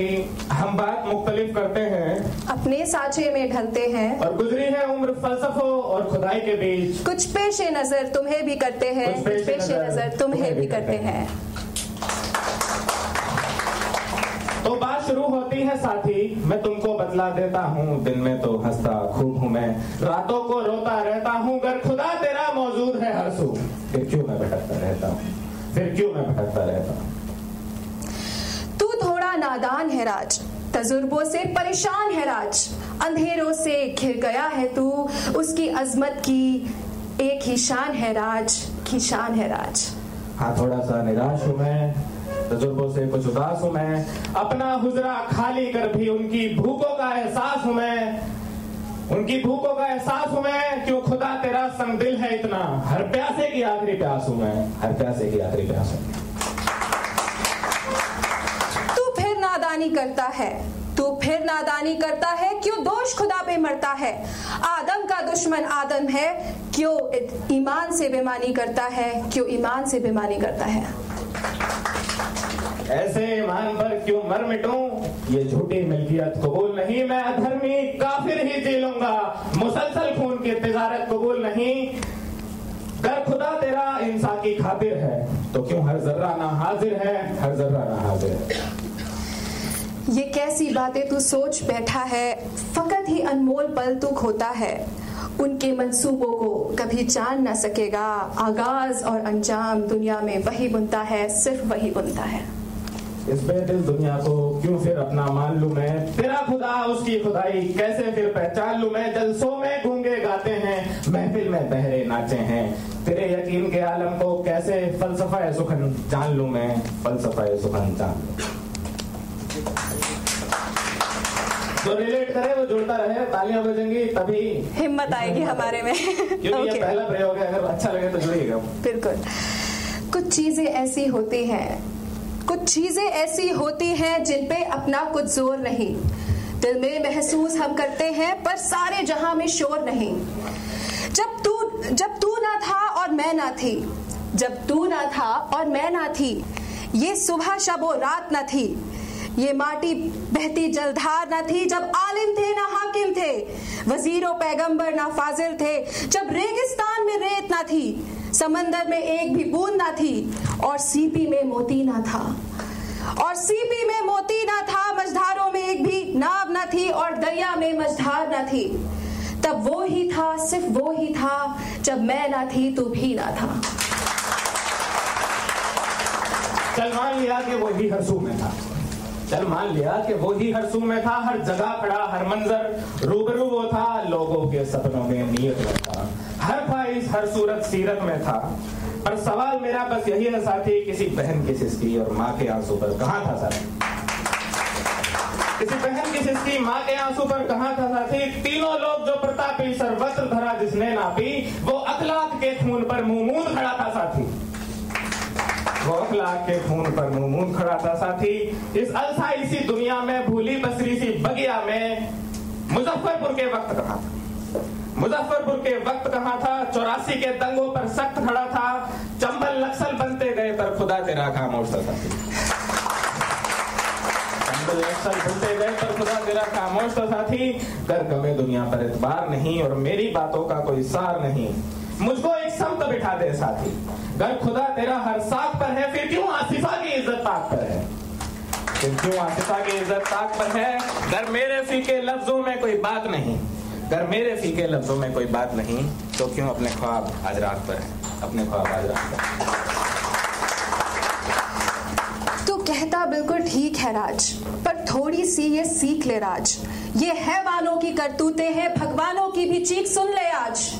कि हम बात मुख्तलिफ़ करते हैं अपने साँचे में ढलते हैं। और गुजरी है उम्र फलसफों और खुदाई के बीच। कुछ पेशे नज़र तुम्हें भी करते हैं। कुछ पेशे पेशे नज़र नज़र तुम्हें भी करते हैं। तो बात शुरू होती है साथी। मैं तुमको बतला देता हूँ। दिन में तो हंसता खूब हूँ मैं। रातों को रोता रहता हूँ अगर खुदा तेरा मौजूद है हर सू फिर क्यों मैं भटकता रहता हूँ? फिर क्यों मैं भटकता रहता हूँ? नादान है राज। तजुर्बों से परेशान है राज। अंधेरों से घिर गया है तू। उसकी अजमत की एक ही शान है राज, की शान है राज। हाँ थोड़ा सा निराश हूँ मैं। तजुर्बों से कुछ उदास हूँ मैं। अपना हुजरा खाली कर भी उनकी भूखों का एहसास हूँ मैं। उनकी भूखों का एहसास हूँ मैं। क्यों खुदा तेरा संग दिल है इतना? हर प्यासे की आखिरी प्यास हूँ मैं। हर प्यासे की आखिरी प्यास हूँ। नादानी करता है। तो फिर नादानी करता है, क्यों दोष खुदा पे मरता है? आदम का दुश्मन आदम है, क्यों ईमान से बेमानी करता है, क्यों ईमान से बेमानी करता है? ऐसे ईमान पर क्यों मर मिटूं? ये झूठी मिल्कियत कबूल नहीं, मैं अधर्मी काफिर ही जी लूँगा। मुसलसल खून की तिजारत कबूल नहीं। कर खुदा तेरा इंसान की खातिर है तो क्यों हर जर्रा ना हाजिर है? हर जर्रा ना हाजिर है। ये कैसी बातें तू सोच बैठा है? फकत ही अनमोल पल तू खोता है। उनके मंसूबों को कभी जान ना सकेगा। आगाज़ और अंजाम दुनिया में वही बुनता है, सिर्फ़ वही बुनता है। इस बेदिल दुनिया को क्यों फिर अपना मान लू मैं? तेरा खुदा, उसकी खुदाई कैसे फिर पहचान लूँ मैं? जलसों में गूँगे गाते हैं, महफिल में बहरे नाचे हैं। तेरे यकीन के आलम को कैसे फलसफा सुखन जान लूँ मैं? फलसफा सुखन जान लूँ। जो रिलेट करे वो जुड़ता रहे तालियाँ बजेंगी तभी हिम्मत आएगी हमारे में। क्योंकि okay. ये पहला प्रयोग है अगर अच्छा लगे तो जुड़िएगा। बिल्कुल। कुछ चीज़ें ऐसी होती हैं कुछ चीज़ें ऐसी होती हैं जिन पे अपना कुछ ज़ोर नहीं। दिल में महसूस हम करते हैं पर सारे जहाँ में शोर नहीं। जब तू जब तू ना था और मैं ना थी जब तू ना था और मैं ना थी ये सुबह शबो रात ना थी ये माटी बहती जलधार न थी जब आलिम थे, ना हाकिम थे। वजीरों पैगंबर ना फाजिल थे, जब रेगिस्तान में रेत ना थी, समंदर में एक भी बूंद ना थी, और सीपी में मोती ना था। और सीपी में मोती ना था, मझधारों में एक भी नाव ना थी, और दरिया में मझधार ना थी। तब वो ही था, सिर्फ़ वो ही था, जब मैं ना थी, तू भी ना था। चल मान लिया कि वो ही हरसू में था। चल मान लिया कि वो ही हर सू में था, हर जगह खड़ा, हर मंजर। रूबरू वो था, लोगों के सपनों में नियत में था। हर ख्वाहिश, हर सूरत, सीरत में था। पर सवाल मेरा बस यही है साथी, किसी बहन की सिस्की और माँ के आँसू पर कहा था साथी? किसी बहन की सिस्की, माँ के आँसू पर कहा था साथी? तीनों लोग जो प्रतापी सर्वत्र धरा जिसने नापी वो अखलाक के खून पर मुँह खड़ा था साथी अखलाक के खून पर मुँह खड़ा था, साथी। इस अलसाई सी दुनिया में, भूली बसरी सी बगिया में मुजफ्फरपुर के वक्त कहा था? मुजफ्फरपुर के वक्त कहा था? चौरासी के दंगों पर सख्त खड़ा था। चंबल नक्सल बनते गए पर खुदा तेरा खामोश था चंबल साथी। कर गमे दुनिया पर इतबार नहीं और मेरी बातों का कोई सार नहीं। मुझको समत बिठा दे साथी। घर खुदा तेरा हर साथ पर है, फिर क्यों आसिफा की इज़्ज़त ताक पर है? फिर क्यों आसिफा की इज़्ज़त ताक पर है? घर मेरे फीके लफ्जों में कोई बात नहीं। घर मेरे फीके लफ्जों में कोई बात नहीं तो क्यों अपने ख्वाब आज रात पर है? अपने ख्वाब आज रात पर कहता बिल्कुल ठीक है, राज, पर थोड़ी सी ये सीख ले, राज। ये हैवानों की करतूते हैं, भगवानों की भी चीख सुन ले, आज।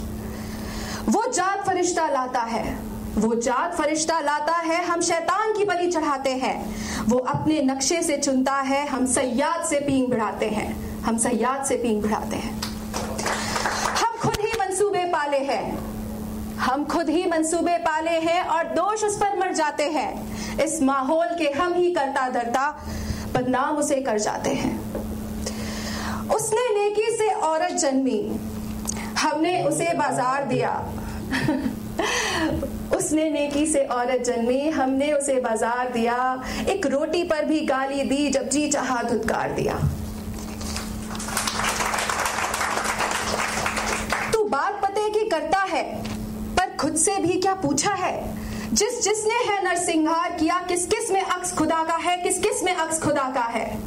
जात फरिश्ता लाता है। वो जात फरिश्ता लाता है, हम शैतान की बलि चढ़ाते हैं। वो अपने नक्शे से चुनता है, हम सयाद से पींग बढ़ाते हैं। हम सयाद से पींग बढ़ाते हैं। हम खुद ही मंसूबे पाले हैं। हम खुद ही मंसूबे पाले हैं और दोष उस पर मर जाते हैं। इस माहौल के हम ही करता धरता, बदनाम उसे कर जाते हैं। उसने नेकी से औरत जन्मी। हमने उसे बाज़ार दिया। उसने नेकी से औरत जन्मी, हमने उसे बाज़ार दिया, एक रोटी पर भी गाली दी, जब जी चाहा धुतकार दिया। तू बात पते की करता है, पर खुद से भी क्या पूछा है? जिस जिसने है नरसिंहार किया, किस किसमें अक्स खुदा का है, किस किसमें अक्स खुदा का है?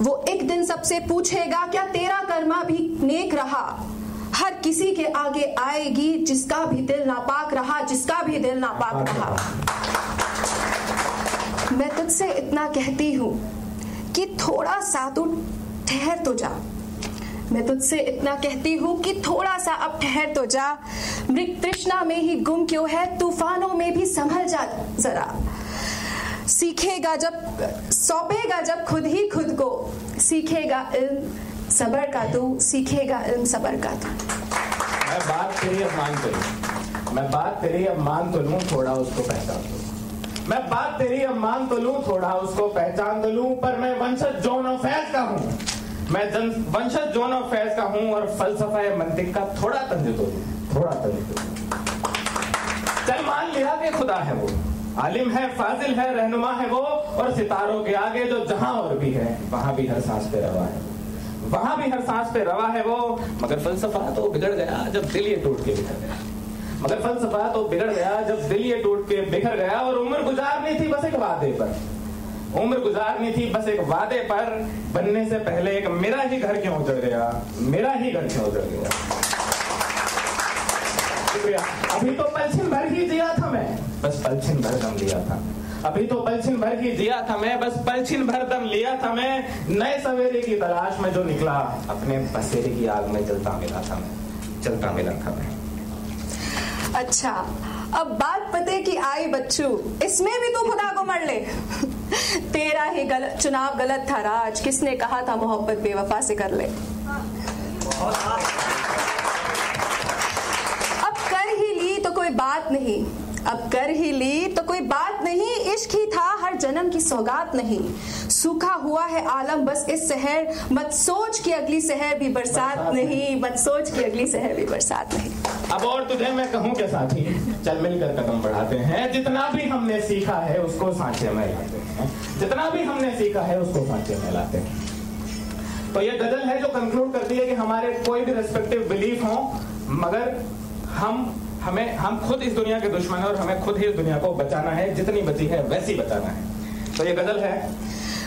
वो एक दिन सबसे पूछेगा, क्या तेरा कर्मा भी नेक रहा? हर किसी के आगे आएगी जिसका भी दिल नापाक रहा जिसका भी दिल नापाक रहा। मैं तुझसे इतना कहती हूँ कि थोड़ा सा तू ठहर तो जा। मैं तुझसे इतना कहती हूँ कि थोड़ा सा अब ठहर तो जा। मृग तृष्णा में ही गुम क्यों है? तूफानों में भी संभल जा जरा। सीखेगा जब सौंपेगा जब खुद ही खुद को। सीखेगा इल्म सबर का तू सीखेगा इल्म सबर का तू। मैं बात तेरी अब मान तो लूँ। मैं बात तेरी अब मान तो लूँ, थोड़ा उसको पहचान तो मैं बात तेरी अब मान तो लूँ, थोड़ा उसको पहचान तो लूँ, पर मैं वंशज जोन ऑफ़ फैज का हूँ। मैं जन, वंशज जोन ऑफ़ फैज का हूँ, और फलसफा मंतिक का थोड़ा तंज तो थोड़ा तंज तो चल मान लिया कि खुदा है वो। आलिम है, फाजिल है, रहनुमा है वो, और सितारों के आगे जो जहाँ और भी है, वहाँ भी हर सांस पे रवा है। वहाँ भी हर सांस पे रवा है वो। मगर फलसफा तो बिगड़ गया जब दिल ये टूट के बिखर गया। मगर फलसफा तो बिगड़ गया जब दिल ये टूट के बिखर गया और उम्र गुजारनी थी बस एक वादे पर। उम्र गुजारनी थी बस एक वादे पर। बनने से पहले एक मेरा ही घर क्यों उजड़ गया? मेरा ही घर क्यों उजड़ गया? शुक्रिया। अभी तो पलछिन भर ही दिया था मैं। बस पलछिन भर दम दिया था। अभी तो पलछिन भर ही जिया था मैं, बस पलछिन भर दम लिया था मैं। नए सवेरे की तलाश में जो निकला, अपने बसेरे की आग में जलता मिला था मैं। चलता मिला था मैं। अच्छा अब बात पते की आई बच्चू, इसमें भी तू खुदा को मर ले। तेरा ही गलत चुनाव गलत था राज, किसने कहा था मोहब्बत बेवफा से कर ले? अब कर ही ली तो कोई बात नहीं। अब कर ही ली तो कोई बात नहीं इश्क ही था हर जन्म की सौगात नहीं। सूखा हुआ है आलम बस इस शहर मत सोच की अगली शहर भी बरसात नहीं मत सोच की अगली शहर भी बरसात नहीं। अब और तुझे मैं कहूँ के साथी? चल मिलकर कदम बढ़ाते हैं। जितना भी हमने सीखा है उसको सांचे में लाते हैं। जितना भी हमने सीखा है उसको सांचे में लाते हैं। तो ये गज़ल है जो कंक्लूड करती है कि हमारे कोई भी रेस्पेक्टिव बिलीफ हो मगर हम हमें हम खुद इस दुनिया के दुश्मन हैं और हमें खुद ही इस दुनिया को बचाना है। जितनी बची है वैसी बचाना है। तो ये गज़ल है।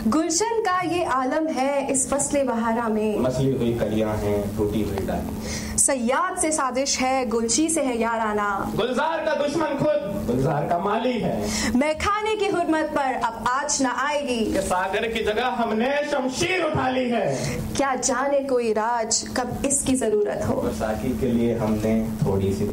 गुलशन का ये आलम है इस फसले बहारा में। मसली हुई कलियाँ हैं टूटी हुई डाली। सयाद से साजिश है गुलशी से है याराना। गुलजार का दुश्मन खुद गुलजार का माली है। मैं खाने की हुरमत पर अब आज न आएगी। कि सागर की जगह हमने शमशीर उठा ली है। क्या जाने कोई राज कब इसकी ज़रूरत हो। बैसाखी के लिए हमने थोड़ी सी